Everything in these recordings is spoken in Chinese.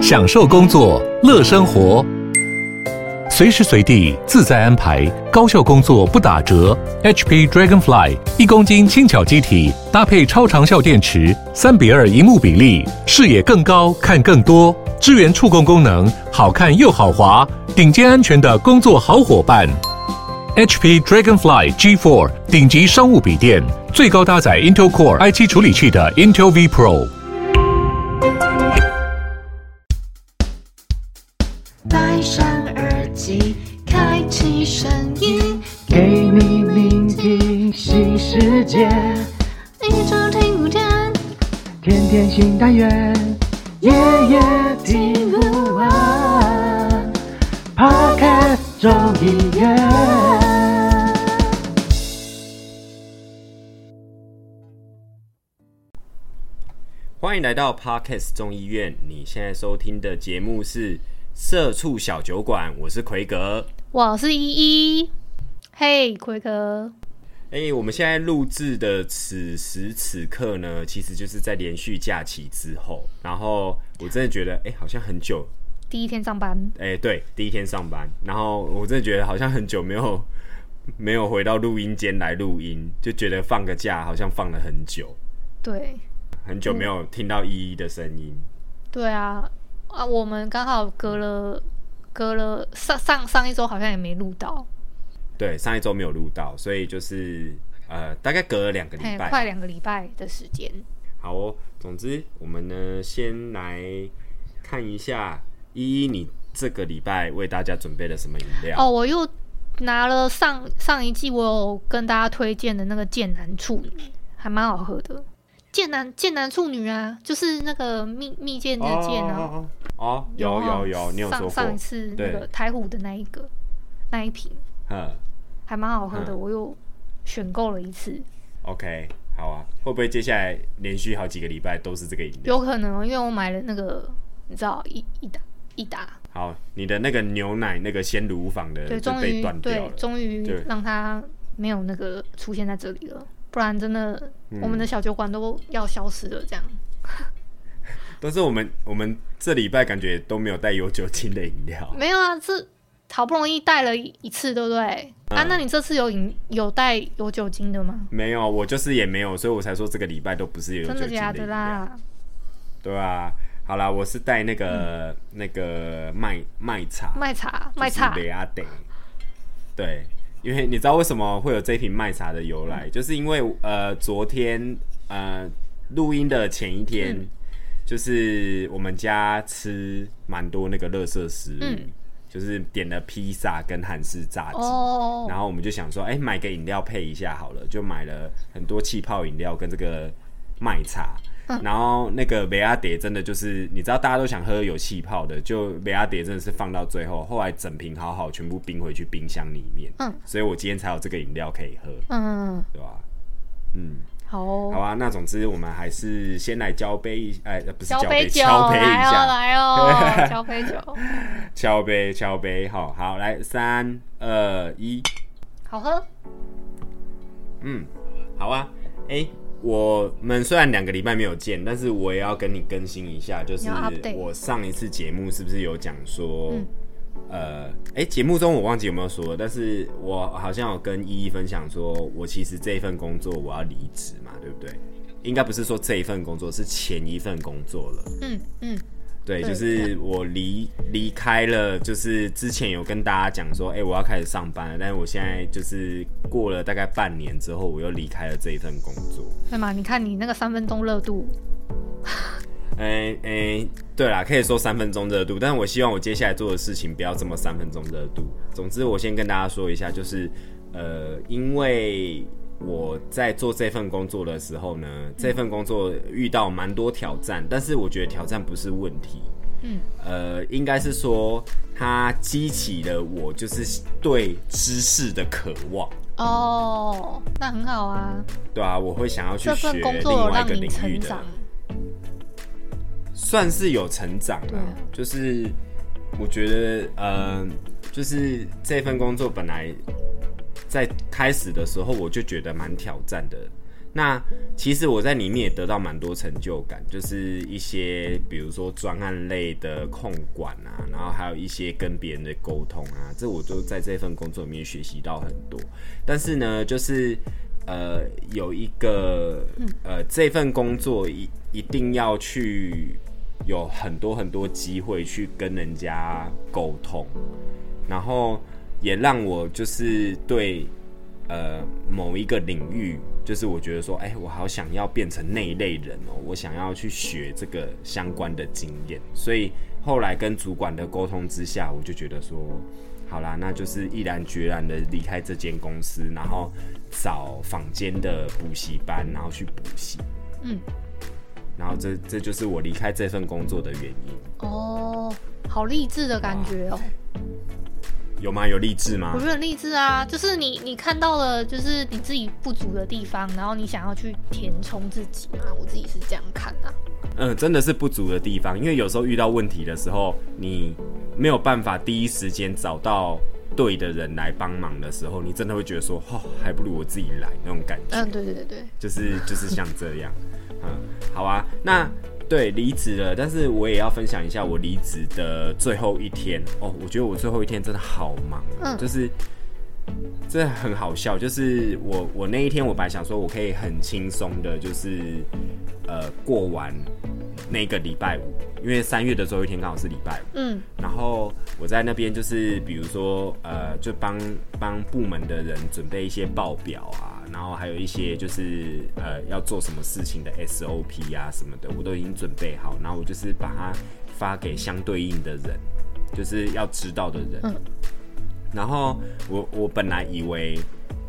享受工作，乐生活，随时随地自在安排，高效工作不打折。HP Dragonfly 一公斤轻巧机体，搭配超长效电池，三比二萤幕比例，视野更高，看更多，支援触控功能，好看又好滑，顶尖安全的工作好伙伴。HP Dragonfly G4 顶级商务笔电，最高搭载 Intel Core i7 处理器的 Intel V Pro。世界。一直听不见，天天新单元，夜夜听不完。Podcast 众议院。欢迎来到 Parkes 众议院。你现在收听的节目是《社畜小酒馆》，我是奎格，我是依依。嘿，奎格。哎，我们现在录制的此时此刻呢，其实就是在连续假期之后。然后我真的觉得，哎，好像很久。第一天上班。哎，对，第一天上班。然后我真的觉得好像很久没有 没有回到录音间来录音，就觉得放个假好像放了很久。对。很久没有听到依依的声音。对啊，啊，我们刚好隔了隔了上上上一周好像也没录到。对，上一周没有录到，所以就是呃，大概隔了两个礼拜，快两个礼拜的时间。好哦，总之我们呢，先来看一下依依，你这个礼拜为大家准备了什么饮料？哦，我又拿了上上一季我有跟大家推荐的那个剑南处女，还蛮好喝的。剑南剑南处女啊，就是那个蜜蜜饯的饯啊。哦，有有有，你有说过上上一次那个台虎的那一个那一瓶，嗯，还蛮好喝的，我又选购了一次。OK，好啊，会不会接下来连续好几个礼拜都是这个饮料？有可能，因为我买了那个，你知道一一打一打。好，你的那个牛奶那个鲜乳坊的就被断掉了，对，终于让它没有那个出现在这里了。不然真的，嗯、我们的小酒馆都要消失了。这样，但是我们我们这礼拜感觉都没有带有酒精的饮料。没有啊，这好不容易带了一次，对不对？嗯、啊，那你这次有饮有带有酒精的吗？没有，我就是也没有，所以我才说这个礼拜都不是有酒精的。真的假的啦？对啊，好啦，我是带那个、嗯、那个麦麦茶，麦茶麦茶。对。因为你知道为什么会有这瓶麦茶的由来，嗯、就是因为呃昨天呃录音的前一天，嗯、就是我们家吃蛮多那个垃圾食就是点了披萨跟韩式炸鸡，哦、然后我们就想说，哎、欸，买个饮料配一下好了，就买了很多气泡饮料跟这个麦茶。然后那个梅阿蝶真的就是，你知道大家都想喝有气泡的，就梅阿蝶真的是放到最后，后来整瓶好好全部冰回去冰箱里面。嗯，所以我今天才有这个饮料可以喝。嗯，对吧？嗯，好、哦，好啊。那总之我们还是先来交杯一，哎，不是交杯，敲杯一下，来哦，敲 杯酒，敲杯，敲杯，好好来，三二一，好喝。嗯，好啊，哎。我们虽然两个礼拜没有见，但是我也要跟你更新一下，就是我上一次节目是不是有讲说，嗯、呃，哎，节目中我忘记有没有说，但是我好像有跟依依分享说，我其实这一份工作我要离职嘛，对不对？应该不是说这一份工作，是前一份工作了。嗯嗯。嗯对，就是我离离开了，就是之前有跟大家讲说，哎、欸，我要开始上班了。但是我现在就是过了大概半年之后，我又离开了这一份工作。对吗？你看你那个三分钟热度。哎哎、对啦，可以说三分钟热度，但是我希望我接下来做的事情不要这么三分钟热度。总之，我先跟大家说一下，就是呃，因为。我在做这份工作的时候呢，这份工作遇到蛮多挑战，但是我觉得挑战不是问题，嗯，呃，应该是说它激起了我就是对知识的渴望。哦，那很好啊。对啊，我会想要去学另外一个领域的，算是有成长啊。就是我觉得，呃，就是这份工作本来。在开始的时候，我就觉得蛮挑战的，那其实我在里面也得到蛮多成就感，就是一些比如说专案类的控管啊，然后还有一些跟别人的沟通啊，这我就在这份工作里面学习到很多。但是呢，就是呃有一个呃这份工作一一定要去有很多很多机会去跟人家沟通，然后也让我就是对。呃，某一个领域，就是我觉得说，哎、欸，我好想要变成那一类人哦，我想要去学这个相关的经验，所以后来跟主管的沟通之下，我就觉得说，好啦，那就是毅然决然的离开这间公司，然后找坊间的补习班，然后去补习。嗯，然后这这就是我离开这份工作的原因。哦，好励志的感觉哦。有吗？有励志吗？我觉得很励志啊，就是你你看到了，就是你自己不足的地方，然后你想要去填充自己嘛。我自己是这样看啊。嗯，真的是不足的地方，因为有时候遇到问题的时候，你没有办法第一时间找到对的人来帮忙的时候，你真的会觉得说，哦，还不如我自己来那种感觉。嗯，对对对对，就是就是像这样。嗯，好啊，那。对，离职了，但是我也要分享一下我离职的最后一天哦。我觉得我最后一天真的好忙，嗯，就是真的很好笑。就是我我那一天，我本来想说我可以很轻松的，就是呃过完那个礼拜五，因为三月的最后一天刚好是礼拜五，嗯，然后我在那边就是比如说呃，就帮帮部门的人准备一些报表啊。然后还有一些就是呃要做什么事情的 SOP 啊什么的，我都已经准备好。然后我就是把它发给相对应的人，就是要知道的人。嗯。然后我我本来以为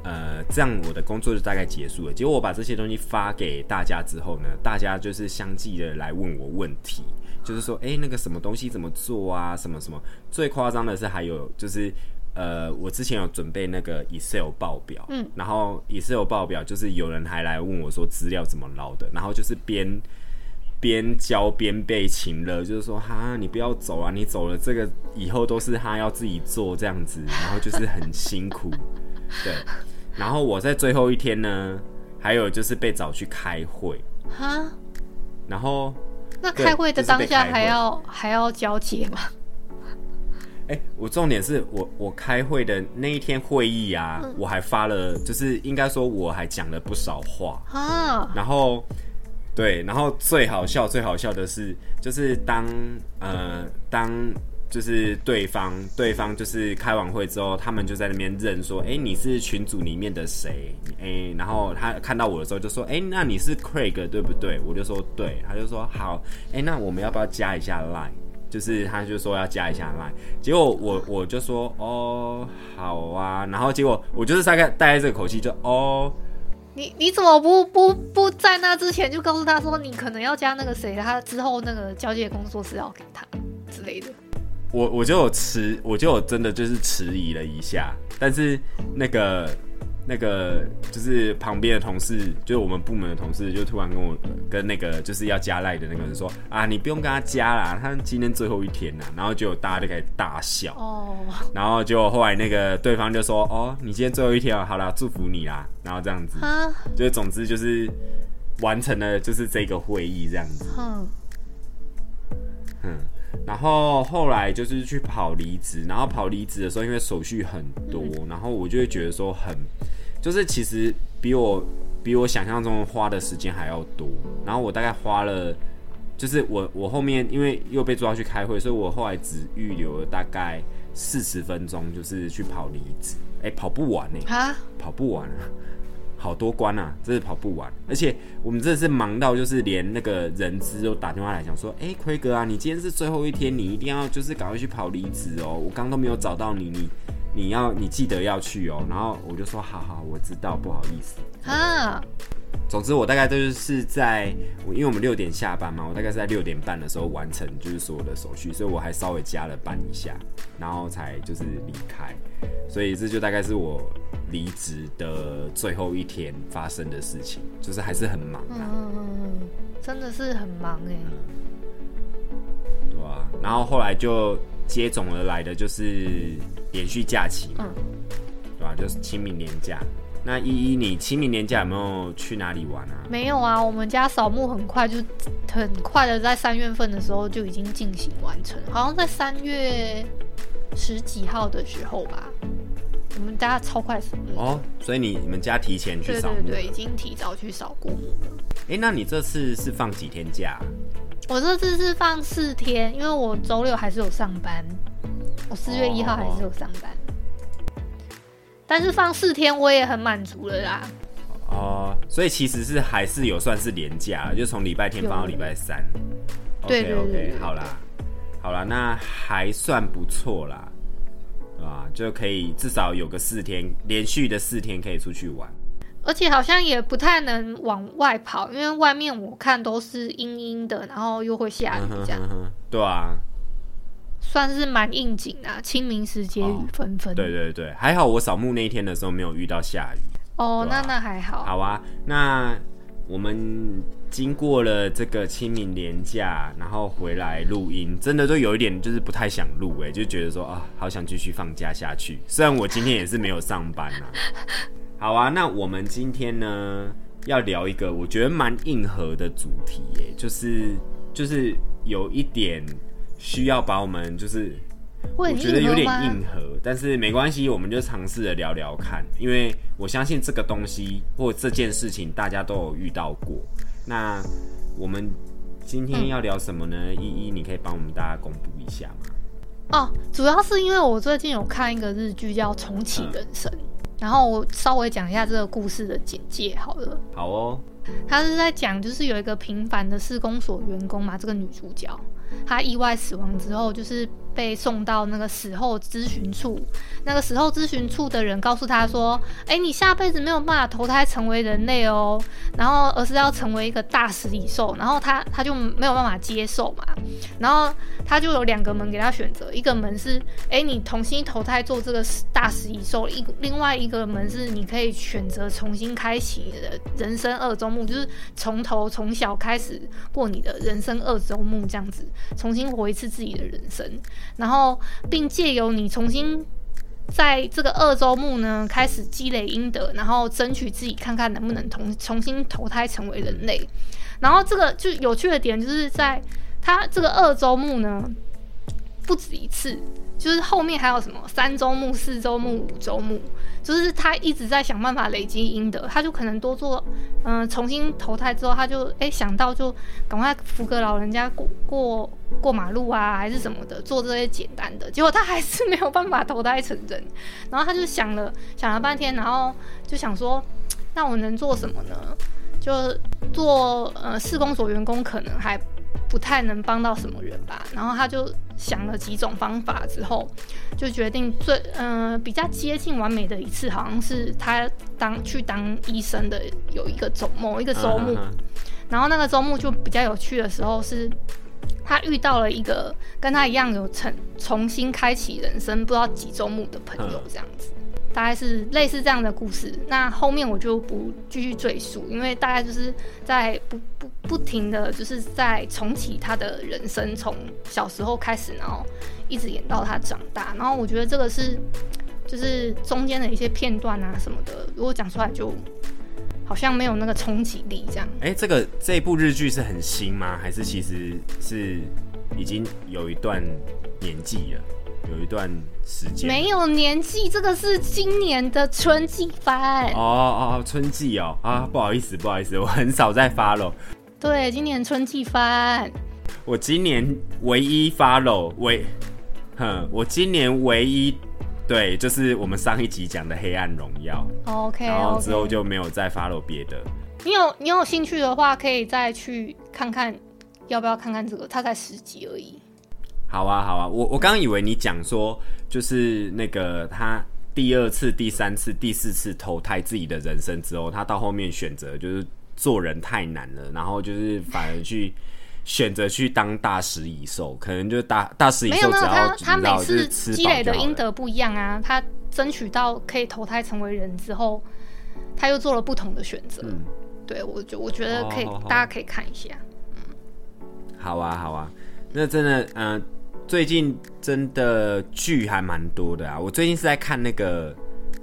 呃这样我的工作就大概结束了。结果我把这些东西发给大家之后呢，大家就是相继的来问我问题，就是说哎那个什么东西怎么做啊什么什么。最夸张的是还有就是。呃，我之前有准备那个 Excel 报表，嗯，然后 Excel 报表就是有人还来问我说资料怎么捞的，然后就是边边教边被请了，就是说哈，你不要走啊，你走了这个以后都是他要自己做这样子，然后就是很辛苦，对，然后我在最后一天呢，还有就是被找去开会，哈，然后那开会的当下还要还要交接吗？哎、欸，我重点是我我开会的那一天会议啊，嗯、我还发了，就是应该说我还讲了不少话啊。然后，对，然后最好笑最好笑的是，就是当呃当就是对方对方就是开完会之后，他们就在那边认说，哎、欸，你是群组里面的谁？哎、欸，然后他看到我的时候就说，哎、欸，那你是 Craig 对不对？我就说对，他就说好，哎、欸，那我们要不要加一下 Line？就是他就说要加一下 Line，结果我我就说哦好啊，然后结果我就是大概带着这个口气就哦，你你怎么不不不在那之前就告诉他说你可能要加那个谁，他之后那个交接工作是要给他之类的。我我就有迟，我就有真的就是迟疑了一下，但是那个。那个就是旁边的同事，就是我们部门的同事，就突然跟我跟那个就是要加赖的那个人说啊，你不用跟他加啦，他今天最后一天啦。然后就大家就开始大笑。哦，然后就后来那个对方就说哦，你今天最后一天了，好啦，祝福你啦，然后这样子，就总之就是完成了就是这个会议这样子，嗯，嗯。然后后来就是去跑离职，然后跑离职的时候，因为手续很多，然后我就会觉得说很，就是其实比我比我想象中花的时间还要多。然后我大概花了，就是我我后面因为又被抓去开会，所以我后来只预留了大概四十分钟，就是去跑离职。哎，跑不完呢，哈，跑不完啊。好多关啊，真是跑不完。而且我们真的是忙到，就是连那个人资都打电话来讲说：“哎、欸，奎哥啊，你今天是最后一天，你一定要就是赶快去跑离职哦。我刚都没有找到你，你你要你记得要去哦。”然后我就说：“好好，我知道，不好意思。”啊。总之，我大概都是在，因为我们六点下班嘛，我大概是在六点半的时候完成就是所有的手续，所以我还稍微加了班一下，然后才就是离开。所以这就大概是我离职的最后一天发生的事情，就是还是很忙啊，嗯，真的是很忙哎，对啊，然后后来就接踵而来的就是连续假期嘛，嗯，对吧？就是清明年假。那依依，你清明年假有没有去哪里玩啊？没有啊，我们家扫墓很快就很快的，在三月份的时候就已经进行完成，好像在三月十几号的时候吧。我们家超快扫墓哦，所以你你们家提前去扫墓？对对对，已经提早去扫过墓了。哎、欸，那你这次是放几天假？我这次是放四天，因为我周六还是有上班，我四月一号还是有上班。哦但是放四天我也很满足了啦。哦，所以其实是还是有算是连假，就从礼拜天放到礼拜三。对对好啦，好了，那还算不错啦，啊，就可以至少有个四天连续的四天可以出去玩。而且好像也不太能往外跑，因为外面我看都是阴阴的，然后又会下雨这样。对啊。算是蛮应景啊，清明时节雨纷纷。对对对，还好我扫墓那一天的时候没有遇到下雨。哦，那那还好。好啊，那我们经过了这个清明年假，然后回来录音，真的都有一点就是不太想录哎，就觉得说啊，好想继续放假下去。虽然我今天也是没有上班啊。好啊，那我们今天呢要聊一个我觉得蛮硬核的主题耶，就是就是有一点。需要把我们就是，我觉得有点硬核，但是没关系，我们就尝试着聊聊看，因为我相信这个东西或这件事情大家都有遇到过。那我们今天要聊什么呢？依依，你可以帮我们大家公布一下吗？哦，主要是因为我最近有看一个日剧叫《重启人生》，嗯，然后我稍微讲一下这个故事的简介好了。好哦，他是在讲就是有一个平凡的市公所员工嘛，这个女主角。他意外死亡之后，就是被送到那个死后咨询处。那个死后咨询处的人告诉他说：“哎，你下辈子没有办法投胎成为人类哦，然后而是要成为一个大食蚁兽。”然后他他就没有办法接受嘛。然后他就有两个门给他选择，一个门是：哎，你重新投胎做这个大食蚁兽；一另外一个门是你可以选择重新开启的人生二周目，就是从头从小开始过你的人生二周目这样子。重新活一次自己的人生，然后并借由你重新在这个二周目呢，开始积累阴德，然后争取自己看看能不能重重新投胎成为人类。然后这个就有趣的点就是在他这个二周目呢，不止一次，就是后面还有什么三周目、四周目、五周目。就是他一直在想办法累积阴德，他就可能多做，嗯、重新投胎之后，他就哎、想到就赶快扶个老人家过过过马路啊，还是什么的，做这些简单的。结果他还是没有办法投胎成人，然后他就想了想了半天，然后就想说，那我能做什么呢？就做呃四公所员工可能还不太能帮到什么人吧。然后他就。想了几种方法之后，就决定最嗯、呃、比较接近完美的一次，好像是他当去当医生的有一个周某一个周末，然后那个周末就比较有趣的时候是，他遇到了一个跟他一样有重重新开启人生不知道几周目的朋友，这样子。大概是类似这样的故事，那后面我就不继续赘述，因为大概就是在不不不停的就是在重启他的人生，从小时候开始，然后一直演到他长大，然后我觉得这个是就是中间的一些片段啊什么的，如果讲出来就好像没有那个冲击力这样。哎、欸，这个这部日剧是很新吗？还是其实是已经有一段年纪了？有一段时间没有年纪，这个是今年的春季番哦哦，春季哦啊，不好意思不好意思，我很少在 follow。对，今年春季番，我今年唯一 follow 唯，哼，我今年唯一对，就是我们上一集讲的《黑暗荣耀》，OK，然后之后就没有再 follow 别的。你有你有兴趣的话，可以再去看看，要不要看看这个？它才十集而已。好啊，好啊，我我刚刚以为你讲说，就是那个他第二次、第三次、第四次投胎自己的人生之后，他到后面选择就是做人太难了，然后就是反而去选择去当大食蚁兽，可能就是大大食蚁兽只要没有他他每次积累的阴德不一样啊，他争取到可以投胎成为人之后，他又做了不同的选择。嗯，对我就我觉得可以，哦，大家可以看一下。嗯，好啊，好啊，那真的，嗯，呃。最近真的剧还蛮多的啊！我最近是在看那个《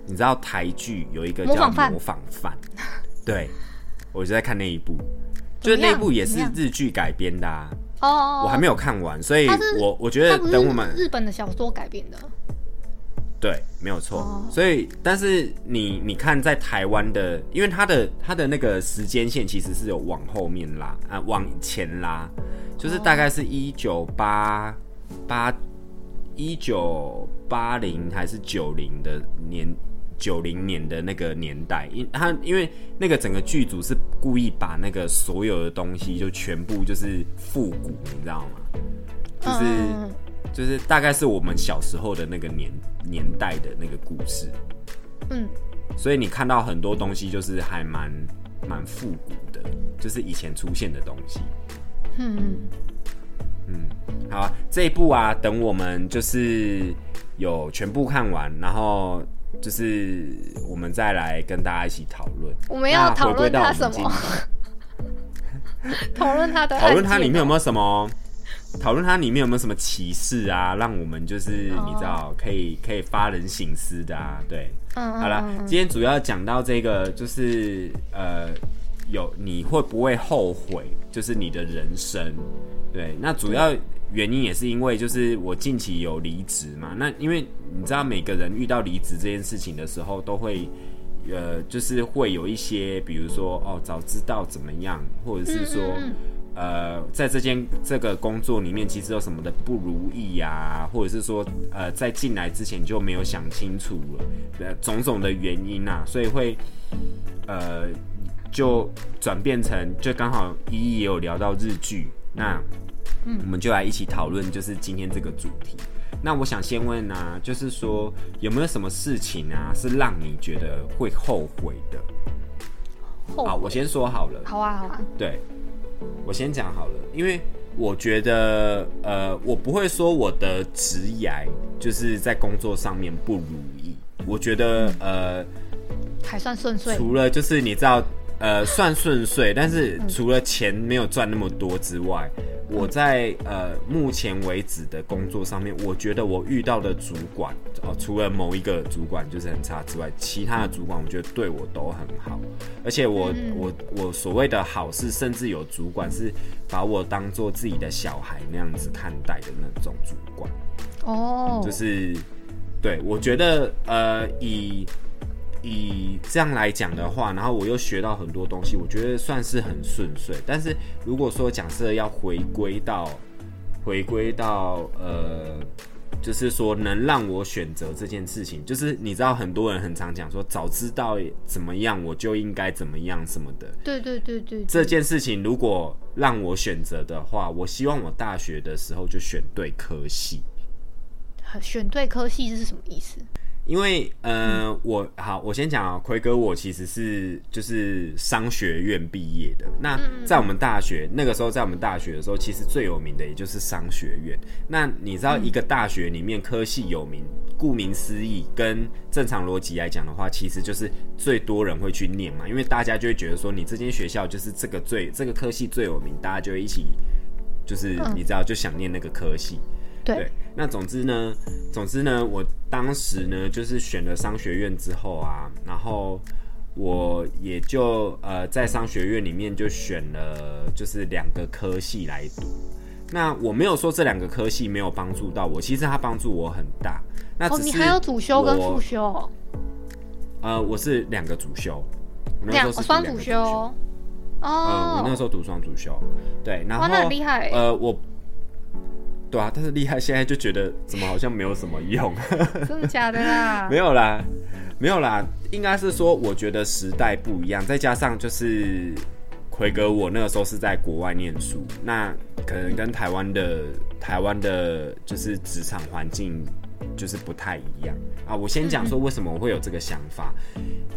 你知道台剧有一个叫《模仿犯》，对，我就在看那一部，就是那一部也是日剧改编的啊。哦，我还没有看完，所以我我觉得等我们日本的小说改编的。对，没有错。Oh. 所以，但是你你看，在台湾的，因为它的它的那个时间线其实是有往后面拉啊，往前拉，就是大概是一九八八一九八零还是九零的年九零年的那个年代，因他因为那个整个剧组是故意把那个所有的东西就全部就是复古，你知道吗？就是。Uh. 就是大概是我们小时候的那个年年代的那个故事，嗯，所以你看到很多东西就是还蛮蛮复古的，就是以前出现的东西，嗯嗯嗯，好啊，这一部啊，等我们就是有全部看完，然后就是我们再来跟大家一起讨论。我们要讨论它什么？讨论它的 讨论它里面有没有什么？讨论它里面有没有什么歧视啊，让我们就是你知道可以可以发人省思的啊，对，嗯，好了，今天主要讲到这个就是呃，有你会不会后悔，就是你的人生，对，那主要原因也是因为就是我近期有离职嘛，那因为你知道每个人遇到离职这件事情的时候，都会呃，就是会有一些，比如说哦，早知道怎么样，或者是说。呃，在这间这个工作里面，其实有什么的不如意呀、啊，或者是说，呃，在进来之前就没有想清楚了，呃，种种的原因啊，所以会，呃，就转变成，就刚好依依也有聊到日剧，那，嗯，我们就来一起讨论，就是今天这个主题。那我想先问啊，就是说有没有什么事情啊，是让你觉得会后悔的？悔？好，我先说好了。好啊，好啊。对。我先讲好了，因为我觉得，呃，我不会说我的职涯就是在工作上面不如意。我觉得，呃，还算顺遂。除了就是你知道，呃，算顺遂，但是除了钱没有赚那么多之外。我在呃目前为止的工作上面，我觉得我遇到的主管哦，除了某一个主管就是很差之外，其他的主管我觉得对我都很好，而且我我我所谓的好是，甚至有主管是把我当做自己的小孩那样子看待的那种主管哦，就是对我觉得呃以。以这样来讲的话，然后我又学到很多东西，我觉得算是很顺遂。但是如果说假设要回归到，回归到呃，就是说能让我选择这件事情，就是你知道很多人很常讲说，早知道怎么样我就应该怎么样什么的。对对对对，对。这件事情如果让我选择的话，我希望我大学的时候就选对科系。选对科系是什么意思？因为，呃，嗯、我好，我先讲啊，奎哥，我其实是就是商学院毕业的。那在我们大学那个时候，在我们大学的时候，其实最有名的也就是商学院。那你知道，一个大学里面科系有名，顾名思义，跟正常逻辑来讲的话，其实就是最多人会去念嘛。因为大家就会觉得说，你这间学校就是这个最这个科系最有名，大家就会一起，就是你知道，就想念那个科系。对，对，那总之呢，总之呢，我当时呢就是选了商学院之后啊，然后我也就呃在商学院里面就选了就是两个科系来读。那我没有说这两个科系没有帮助到我，其实它帮助我很大。那、哦、你还有主修跟副修？呃，我是两个主修，两双主修。哦，呃、我那个时候读双主修，对，然后那很厉害。呃，我。对啊，但是厉害，现在就觉得怎么好像没有什么用。真的假的啦？没有啦，没有啦，应该是说，我觉得时代不一样，再加上就是奎哥，我那个时候是在国外念书，那可能跟台湾的台湾的，就是职场环境就是不太一样啊。我先讲说为什么我会有这个想法，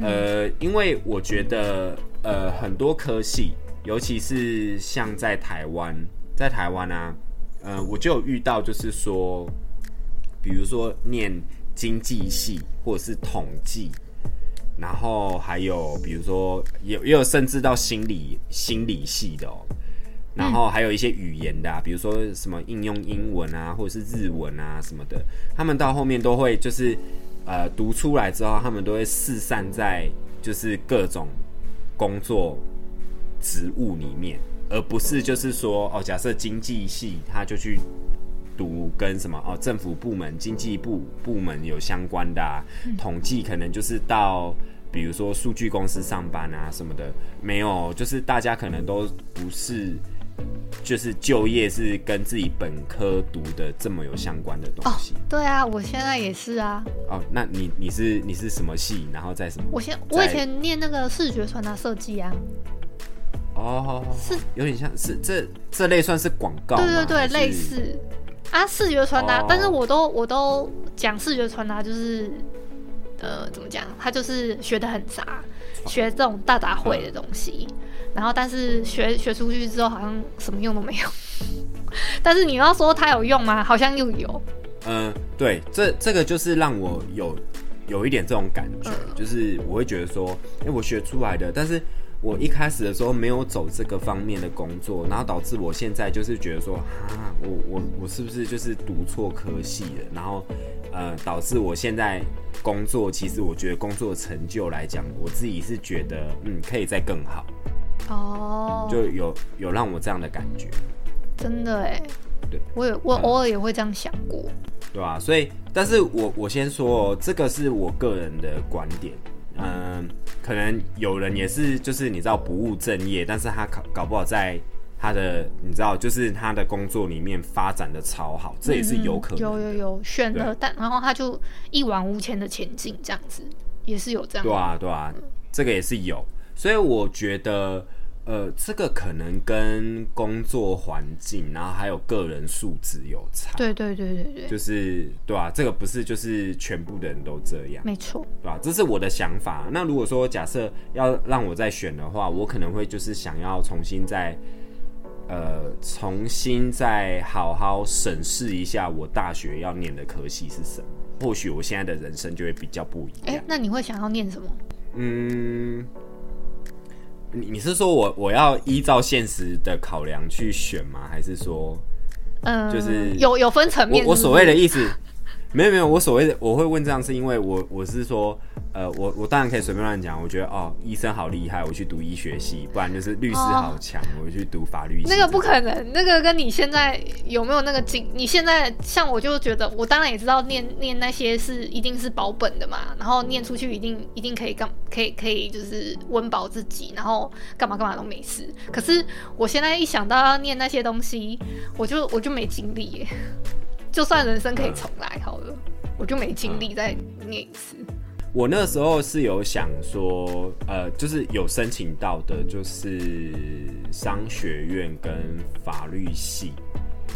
呃，因为我觉得呃很多科系，尤其是像在台湾，在台湾啊。呃，我就有遇到，就是说，比如说念经济系或者是统计，然后还有比如说有也有甚至到心理心理系的哦，然后还有一些语言的啊，比如说什么应用英文啊，或者是日文啊什么的，他们到后面都会就是呃读出来之后，他们都会四散在就是各种工作职务里面，而不是就是说哦，假设经济系他就去读跟什么哦政府部门、经济部部门有相关的啊，嗯、统计可能就是到比如说数据公司上班啊什么的，没有，就是大家可能都不是。就是就业是跟自己本科读的这么有相关的东西。哦，对啊，我现在也是啊。哦，那你你是你是什么系？然后在什么？我先我以前念那个视觉传达设计啊。哦，是有点像是这这类算是广告。对对对，类似啊，视觉传达，哦，但是我都我都讲视觉传达就是呃怎么讲？他就是学的很杂，学这种大杂烩的东西。嗯然后，但是学学出去之后，好像什么用都没有。但是你要说它有用吗？好像又有。嗯、呃，对，这这个就是让我有有一点这种感觉，嗯、就是我会觉得说，哎，我学出来的，但是我一开始的时候没有走这个方面的工作，然后导致我现在就是觉得说，哈，我我我是不是就是读错科系了？然后，呃，导致我现在工作，其实我觉得工作成就来讲，我自己是觉得，嗯，可以再更好。哦，oh, 就有有让我这样的感觉，真的哎，对，我也我偶尔也会这样想过，对吧、啊？所以，但是我我先说哦，这个是我个人的观点，嗯，可能有人也是，就是你知道不务正业，但是他搞搞不好在他的你知道，就是他的工作里面发展的超好，这也是有可能、嗯，有有有选了，但然后他就一往无前的前进，这样子。也是有这样，对啊对啊，这个也是有，所以我觉得。呃，这个可能跟工作环境，然后还有个人素质有差。对对对对对，就是对啊，这个不是就是全部的人都这样，没错，对吧？这是我的想法。那如果说假设要让我再选的话，我可能会就是想要重新再呃重新再好好审视一下我大学要念的科系是什么。或许我现在的人生就会比较不一样。哎，那你会想要念什么？嗯。你你是说我我要依照现实的考量去选吗？还是说，嗯，就是有有分层面是是？我我所谓的意思。没有没有，我所谓的我会问这样，是因为我我是说，呃，我我当然可以随便乱讲。我觉得哦，医生好厉害，我去读医学系；不然就是律师好强，我去读法律系。那个不可能，那个跟你现在有没有那个经？你现在像我就觉得，我当然也知道念念那些是一定是保本的嘛，然后念出去一定一定可以干，可以可以就是温饱自己，然后干嘛干嘛都没事。可是我现在一想到要念那些东西，我就我就没精力耶。就算人生可以重来好了，嗯、我就没精力再念一次。我那时候是有想说，呃，就是有申请到的，就是商学院跟法律系。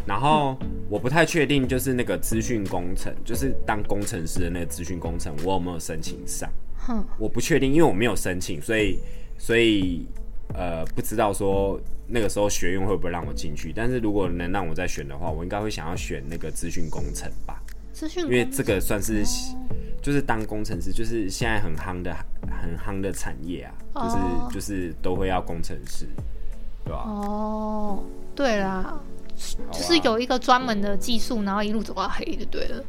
然后我不太确定，就是那个资讯工程，就是当工程师的那个资讯工程，我有没有申请上？哼，我不确定，因为我没有申请，所以所以呃，不知道说。那个时候学院会不会让我进去？但是如果能让我再选的话，我应该会想要选那个资讯工程吧。资讯，因为这个算是就是当工程师，就是现在很夯的很夯的产业啊，就是、哦、就是都会要工程师，对吧？哦，对啦，就是有一个专门的技术，然后一路走到黑就对了。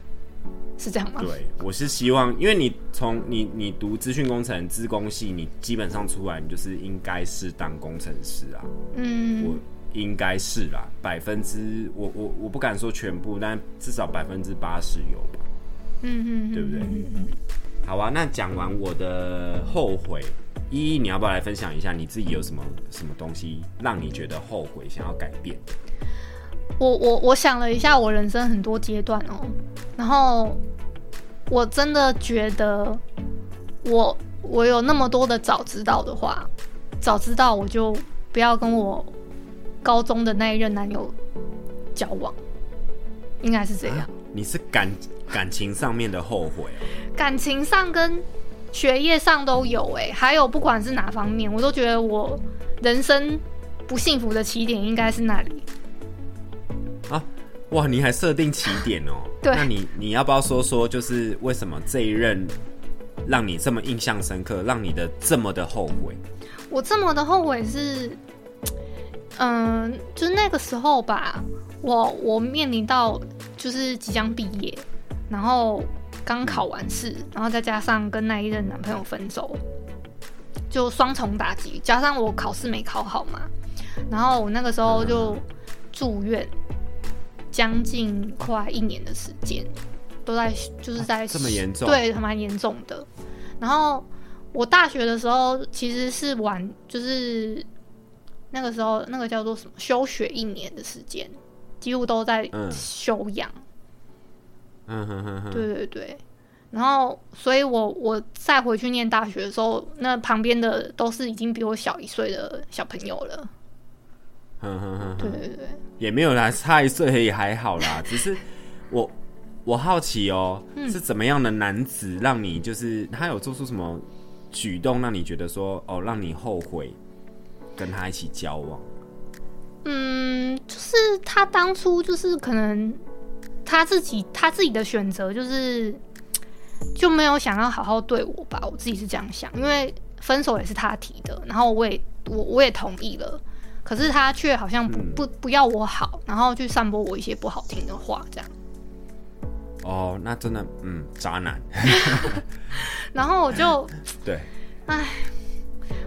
是这样吗？对，我是希望，因为你从你你读资讯工程、资工系，你基本上出来，你就是应该是当工程师啊。嗯，我应该是啦，百分之我我我不敢说全部，但至少百分之八十有吧。嗯嗯，对不对？嗯嗯。好啊，那讲完我的后悔，依依，你要不要来分享一下你自己有什么什么东西让你觉得后悔，想要改变？我我我想了一下，我人生很多阶段哦，然后我真的觉得我，我我有那么多的早知道的话，早知道我就不要跟我高中的那一任男友交往，应该是这样。啊，你是感感情上面的后悔？感情上跟学业上都有哎，还有不管是哪方面，我都觉得我人生不幸福的起点应该是那里。啊，哇！你还设定起点哦？对，那你你要不要说说，就是为什么这一任让你这么印象深刻，让你的这么的后悔？我这么的后悔是，嗯，就是那个时候吧，我我面临到就是即将毕业，然后刚考完试，然后再加上跟那一任男朋友分手，就双重打击。加上我考试没考好嘛，然后我那个时候就住院，将近快一年的时间，都在就是在、啊、这么严重，对，还蛮严重的。然后我大学的时候其实是玩，就是那个时候那个叫做什么休学一年的时间，几乎都在休养。嗯哼哼哼，对对对。然后，所以我我再回去念大学的时候，那旁边的都是已经比我小一岁的小朋友了。嗯哼哼，对对对，也没有啦，差一岁也还好啦。只是我我好奇哦、是怎么样的男子让你就是他有做出什么举动让你觉得说哦，让你后悔跟他一起交往？嗯，就是他当初就是可能他自己他自己的选择就是就没有想要好好对我吧，我自己是这样想，因为分手也是他提的，然后我也我我也同意了，可是他却好像不、嗯、不不要我好，然后去散播我一些不好听的话，这样。哦，那真的嗯，渣男。然后我就 对，哎，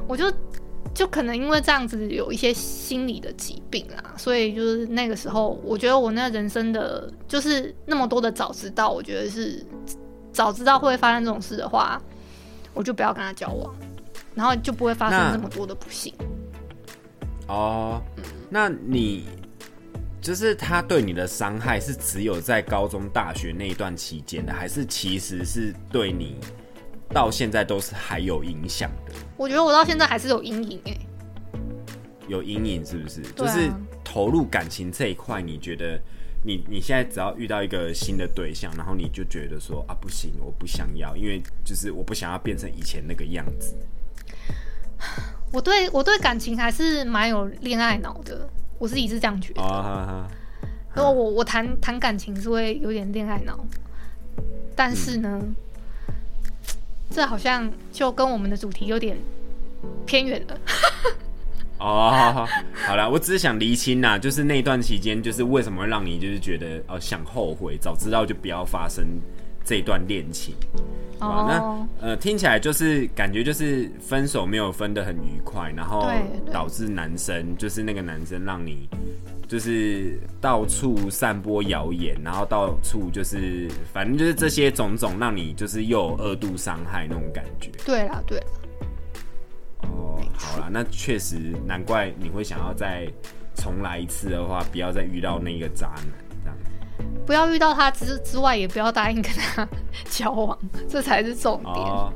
我就。就可能因为这样子有一些心理的疾病啦，所以就是那个时候，我觉得我那人生的就是那么多的早知道，我觉得是早知道会发生这种事的话，我就不要跟他交往，然后就不会发生那么多的不幸。哦，那你就是他对你的伤害是只有在高中、大学那一段期间的，还是其实是对你？到现在都是还有影响的。我觉得我到现在还是有阴影哎，有阴影是不是？啊、就是投入感情这一块，你觉得你你现在只要遇到一个新的对象，然后你就觉得说啊不行，我不想要，因为就是我不想要变成以前那个样子。我对我对感情还是蛮有恋爱脑的，我自己是这样觉得。啊然后我我谈谈感情是会有点恋爱脑，但是呢。嗯这好像就跟我们的主题有点偏远了。哦，好了，我只是想厘清呐，就是那段期间，就是为什么会让你就是觉得哦想后悔，早知道就不要发生这段恋情。哦，那呃听起来就是感觉就是分手没有分得很愉快，然后导致男生就是那个男生让你。就是到处散播谣言，然后到处就是，反正就是这些种种，让你就是又有二度伤害那种感觉。对啦，对。哦，好啦，那确实难怪你会想要再重来一次的话，不要再遇到那个渣男。不要遇到他之之外，也不要答应跟他交往，这才是重点。哦，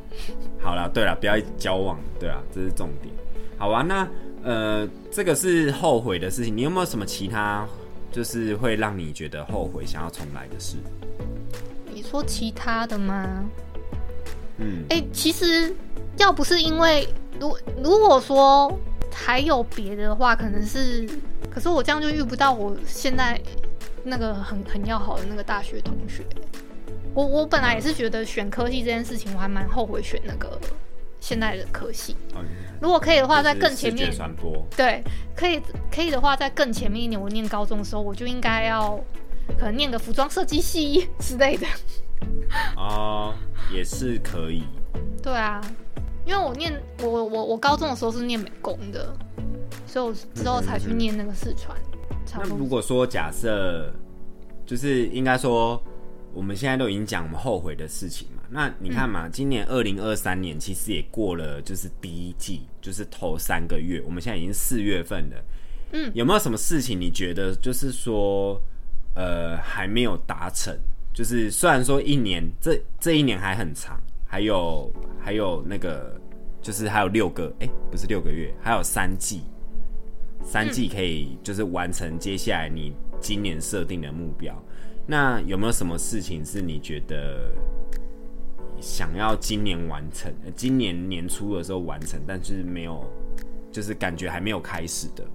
好了，对了，不要交往，对啊，这是重点。好吧，那。呃，这个是后悔的事情。你有没有什么其他，就是会让你觉得后悔、想要重来的事？你说其他的吗？嗯，哎、欸，其实要不是因为，如如果说还有别的话，可能是，可是我这样就遇不到我现在那个很很要好的那个大学同学。我我本来也是觉得选科系这件事情，我还蛮后悔选那个。现在的科系，如果可以的话，在更前面。对，可以可以的话，在更前面一点。我念高中的时候，我就应该要可能念个服装设计系之类的。哦，也是可以。对啊，因为我念我我我高中的时候是念美工的，所以我之后才去念那个四川。那如果说假设，就是应该说，我们现在都已经讲我们后悔的事情嘛。那你看嘛，嗯、今年二零二三年其实也过了，就是第一季，就是头三个月，我们现在已经四月份了。嗯，有没有什么事情你觉得就是说，呃，还没有达成？就是虽然说一年，这这一年还很长，还有还有那个，就是还有六个，哎、欸，不是六个月，还有三季，三季可以就是完成接下来你今年设定的目标。那有没有什么事情是你觉得？想要今年完成，今年年初的时候完成，但是没有，就是感觉还没有开始的。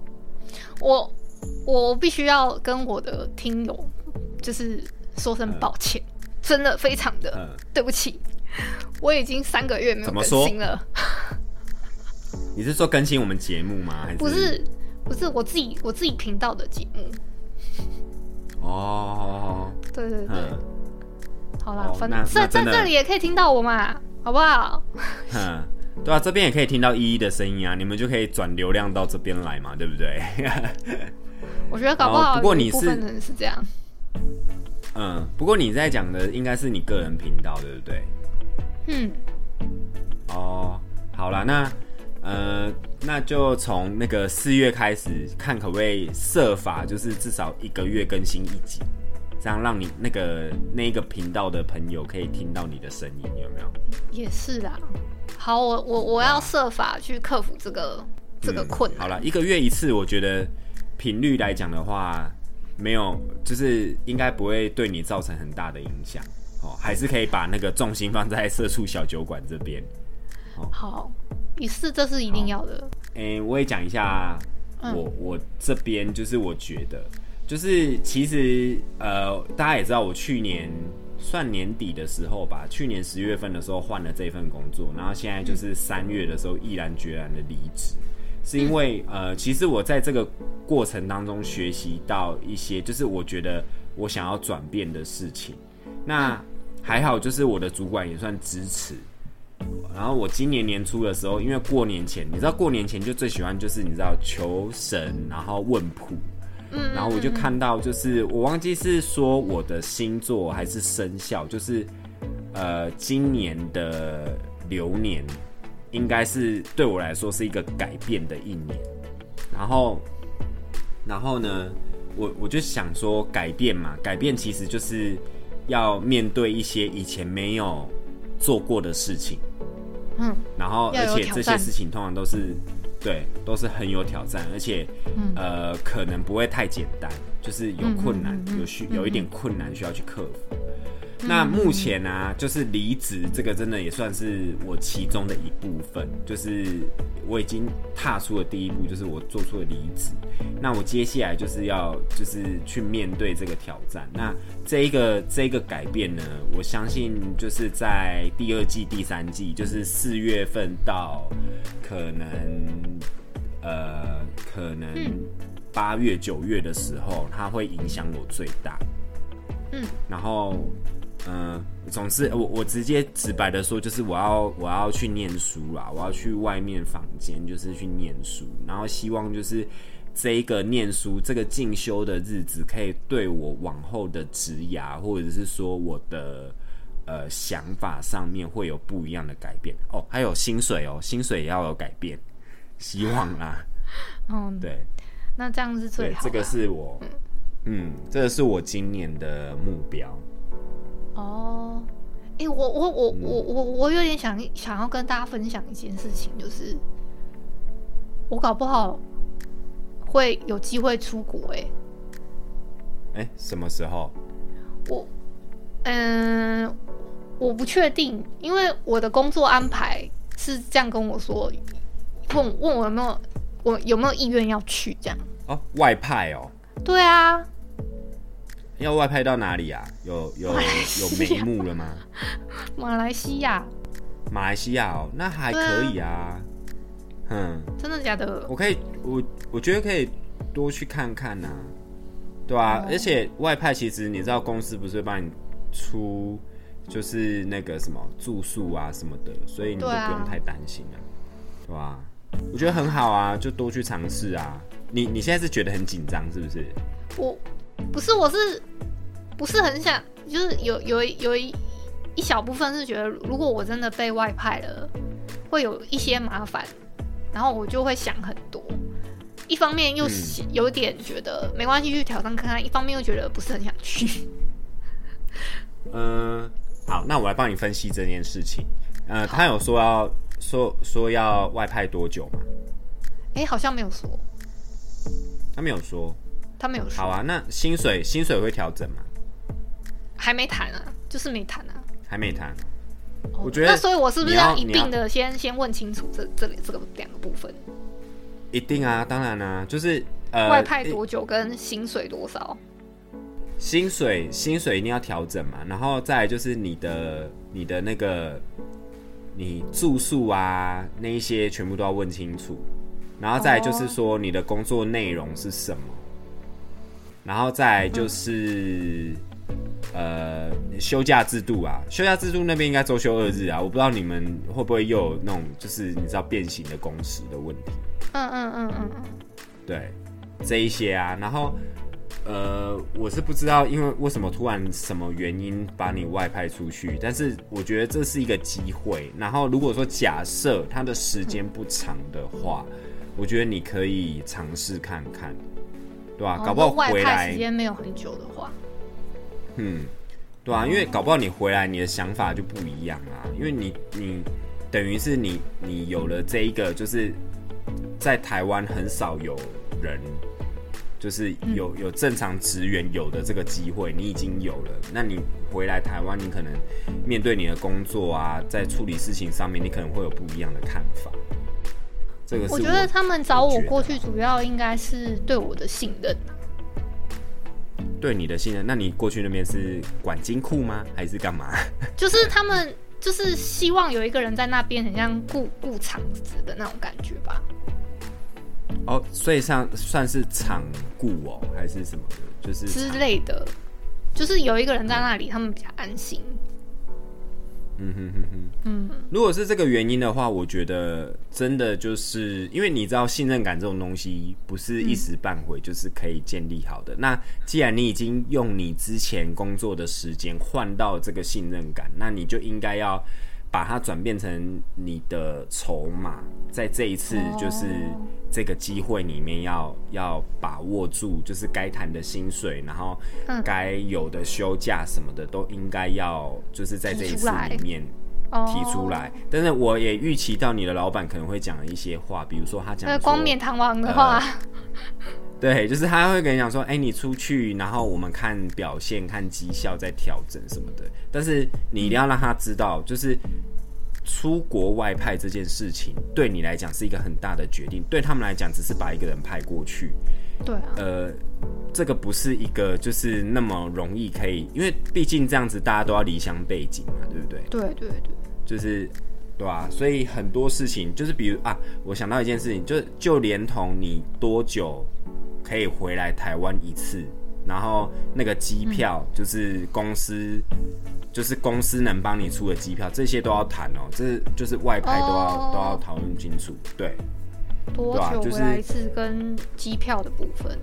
我我必须要跟我的听友，就是说声抱歉，嗯、真的非常的、嗯、对不起，我已经三个月没有更新了。你是说更新我们节目吗？还是？不是，不是我自己我自己频道的节目。哦，对对对。嗯好啦，哦反正在在这里也可以听到我嘛，好不好？哼，对啊，这边也可以听到依依的声音啊，你们就可以转流量到这边来嘛，对不对？我觉得搞不好哦不过你是是这样。嗯，不过你在讲的应该是你个人频道，对不对？嗯，哦，好啦，那呃，那就从那个四月开始看，可不可以设法就是至少一个月更新一集，这样让你那个那一个频道的朋友可以听到你的声音，有没有？也是啦。好，我我我要设法去克服这个这个困难。嗯好了，一个月一次，我觉得频率来讲的话，没有，就是应该不会对你造成很大的影响。哦，还是可以把那个重心放在社畜小酒馆这边。好，也是，这是一定要的。诶、欸，我也讲一下我，我这边就是我觉得，就是其实呃，大家也知道，我去年算年底的时候吧，去年十月份的时候换了这份工作，然后现在就是三月的时候毅然决然的离职，是因为呃，其实我在这个过程当中学习到一些，就是我觉得我想要转变的事情，那。还好，就是我的主管也算支持。然后我今年年初的时候，因为过年前，你知道过年前就最喜欢就是你知道求神，然后问卜。嗯。然后我就看到，就是我忘记是说我的星座还是生肖，就是呃，今年的流年应该是对我来说是一个改变的一年。然后，然后呢，我我就想说改变嘛，改变其实就是。要面对一些以前没有做过的事情，嗯，然后而且这些事情通常都是对，都是很有挑战，而且、嗯、呃可能不会太简单，就是有困难，有需有一点困难需要去克服。那目前呢、啊，就是离职这个真的也算是我其中的一部分，就是我已经踏出了第一步，就是我做出了离职。那我接下来就是要就是去面对这个挑战。那这一个这一个改变呢，我相信就是在第二季、第三季，就是四月份到可能呃可能八月、九月的时候，它会影响我最大。嗯，然后。嗯、呃，总之我我直接直白的说，就是我要我要去念书啦，我要去外面房间，就是去念书，然后希望就是这一个念书这个进修的日子，可以对我往后的职涯，或者是说我的呃想法上面会有不一样的改变哦。还有薪水哦，薪水也要有改变，希望啦。嗯，对，那这样是最好的。这个是我，嗯，这个是我今年的目标。哦，哎、欸，我我我我我我有点想想要跟大家分享一件事情，就是我搞不好会有机会出国、欸，哎，哎，什么时候？我，嗯，我不确定，因为我的工作安排是这样跟我说，问问我有没有我有没有意愿要去这样。哦，外派哦。对啊。要外派到哪里啊？有有有眉目了吗？马来西亚。马来西亚哦，那还可以啊。嗯，真的假的？我可以，我我觉得可以多去看看呐、啊，对啊、哦。而且外派其实你知道，公司不是会帮你出，就是那个什么住宿啊什么的，所以你就不用太担心啊，对吧、啊？我觉得很好啊，就多去尝试啊。你你现在是觉得很紧张是不是？我。不是，我是不是很想，就是有有有一一小部分是觉得，如果我真的被外派了，会有一些麻烦，然后我就会想很多。一方面又有点觉得没关系，去挑战看看；一方面又觉得不是很想去。嗯，好，那我来帮你分析这件事情。呃，他有说要说说要外派多久吗？哎、欸，好像没有说。他没有说。他没有说。好啊，那薪水薪水会调整吗？还没谈啊，就是没谈啊。还没谈。哦，我觉得。那所以，我是不是要一并的先先问清楚这这里这个两个部分？一定啊，当然啊，就是呃，外派多久跟薪水多少？薪水薪水一定要调整嘛，然后再来就是你的你的那个你住宿啊那一些全部都要问清楚，然后再来就是说你的工作内容是什么。然后再就是，呃，休假制度啊，休假制度那边应该周休二日啊，我不知道你们会不会又有那种就是你知道变形的工时的问题。嗯嗯嗯嗯嗯，对，这一些啊，然后呃，我是不知道，因为为什么突然什么原因把你外派出去，但是我觉得这是一个机会。然后如果说假设他的时间不长的话，我觉得你可以尝试看看，对吧、啊？搞不好回来时间没有很久的话，嗯，对啊，因为搞不好你回来你的想法就不一样啊，因为你你等于是你你有了这一个就是。在台湾很少有人，就是有有正常职员有的这个机会，你已经有了。那你回来台湾，你可能面对你的工作啊，在处理事情上面，你可能会有不一样的看法。这个是我，觉得他们找我过去，主要应该是对我的信任。对你的信任？那你过去那边是管金库吗？还是干嘛？就是他们就是希望有一个人在那边，很像顾顾场子的那种感觉吧。哦，所以像算是场雇哦，还是什么的，就是之类的，就是有一个人在那里，他们比较安心。嗯哼哼哼，嗯，如果是这个原因的话，我觉得真的就是因为你知道信任感这种东西不是一时半会就是可以建立好的。嗯、那既然你已经用你之前工作的时间换到这个信任感，那你就应该要把它转变成你的筹码，在这一次就是。哦这个机会里面要要把握住，就是该谈的薪水，然后该有的休假什么的，都应该要就是在这一次里面提出来。但是我也预期到你的老板可能会讲一些话，比如说他讲光冕堂皇的话，呃，对，就是他会跟你讲说，哎，你出去，然后我们看表现、看绩效再调整什么的。但是你一定要让他知道，就是。出国外派这件事情对你来讲是一个很大的决定，对他们来讲只是把一个人派过去。对啊，呃，这个不是一个就是那么容易可以，因为毕竟这样子大家都要离乡背景嘛，对不对？对对对，就是对啊，所以很多事情就是比如啊，我想到一件事情，就就连同你多久可以回来台湾一次，然后那个机票就是公司。就是公司能帮你出的机票，这些都要谈哦。这就是外派都要、oh, 都要讨论清楚。对，多久回来一次跟机票的部分？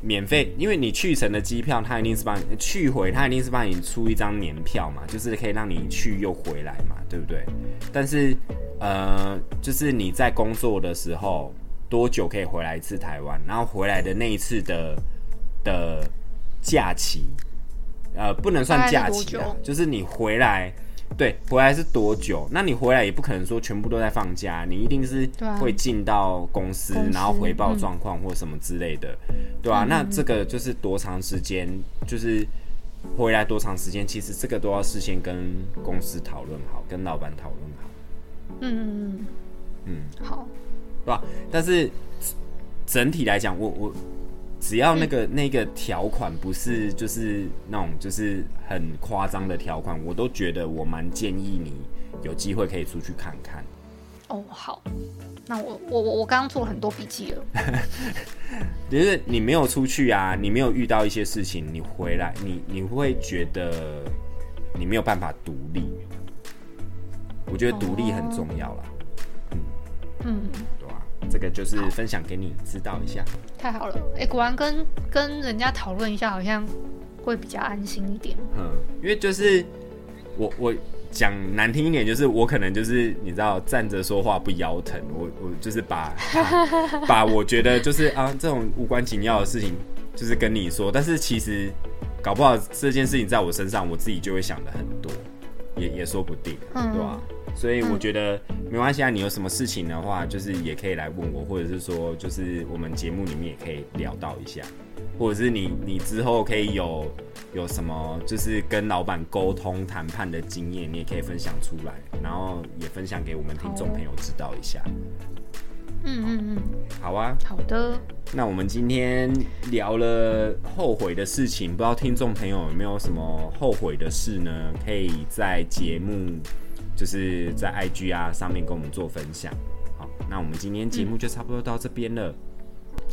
免费，因为你去程的机票，他一定是帮你去回，他一定是帮你出一张年票嘛，就是可以让你去又回来嘛，对不对？但是呃，就是你在工作的时候多久可以回来一次台湾？然后回来的那一次的的假期。呃，不能算假期啊，就是你回来，对，回来是多久？那你回来也不可能说全部都在放假，你一定是会进到公司，然后回报状况或什么之类的，嗯、对啊，那这个就是多长时间？就是回来多长时间？其实这个都要事先跟公司讨论好，跟老板讨论好。嗯嗯嗯嗯，好，对吧？但是整体来讲，我我。只要那个、嗯、那个条款不是就是那种就是很夸张的条款，我都觉得我蛮建议你有机会可以出去看看。哦，好，那我我我我刚刚做了很多笔记了。就是你没有出去啊，你没有遇到一些事情，你回来你你会觉得你没有办法独立。我觉得独立很重要啦。哦、嗯嗯。这个就是分享给你知道一下，太好了，哎，果然跟跟人家讨论一下，好像会比较安心一点。嗯，因为就是我我讲难听一点，就是我可能就是你知道站着说话不腰疼，我我就是把把，我觉得就是啊这种无关紧要的事情，就是跟你说，但是其实搞不好这件事情在我身上，我自己就会想的很多，也也说不定，嗯、对吧？所以我觉得没关系啊，你有什么事情的话，就是也可以来问我，或者是说，就是我们节目里面也可以聊到一下，或者是你你之后可以有有什么就是跟老板沟通谈判的经验，你也可以分享出来，然后也分享给我们听众朋友知道一下。嗯嗯嗯，好啊，好的。那我们今天聊了后悔的事情，不知道听众朋友有没有什么后悔的事呢？可以在节目。就是在 IG 啊上面跟我们做分享，好，那我们今天节目就差不多到这边了。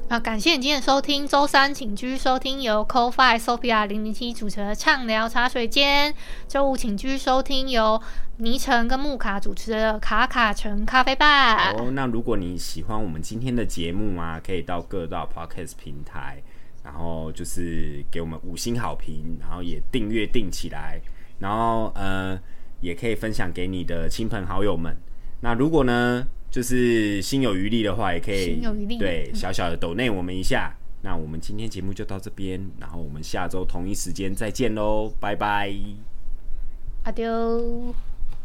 啊，感谢你今天的收听。周三请继续收听由 Co-Fi Sophia 零零七主持的畅聊茶水间。周五请继续收听由倪晨跟木卡主持的卡卡城咖啡吧。哦，那如果你喜欢我们今天的节目啊，可以到各大 Podcast 平台，然后就是给我们五星好评，然后也订阅订起来，然后呃，也可以分享给你的亲朋好友们。那如果呢，就是心有余力的话，也可以对小小的抖内我们一下。那我们今天节目就到这边，然后我们下周同一时间再见喽，拜拜，阿丢。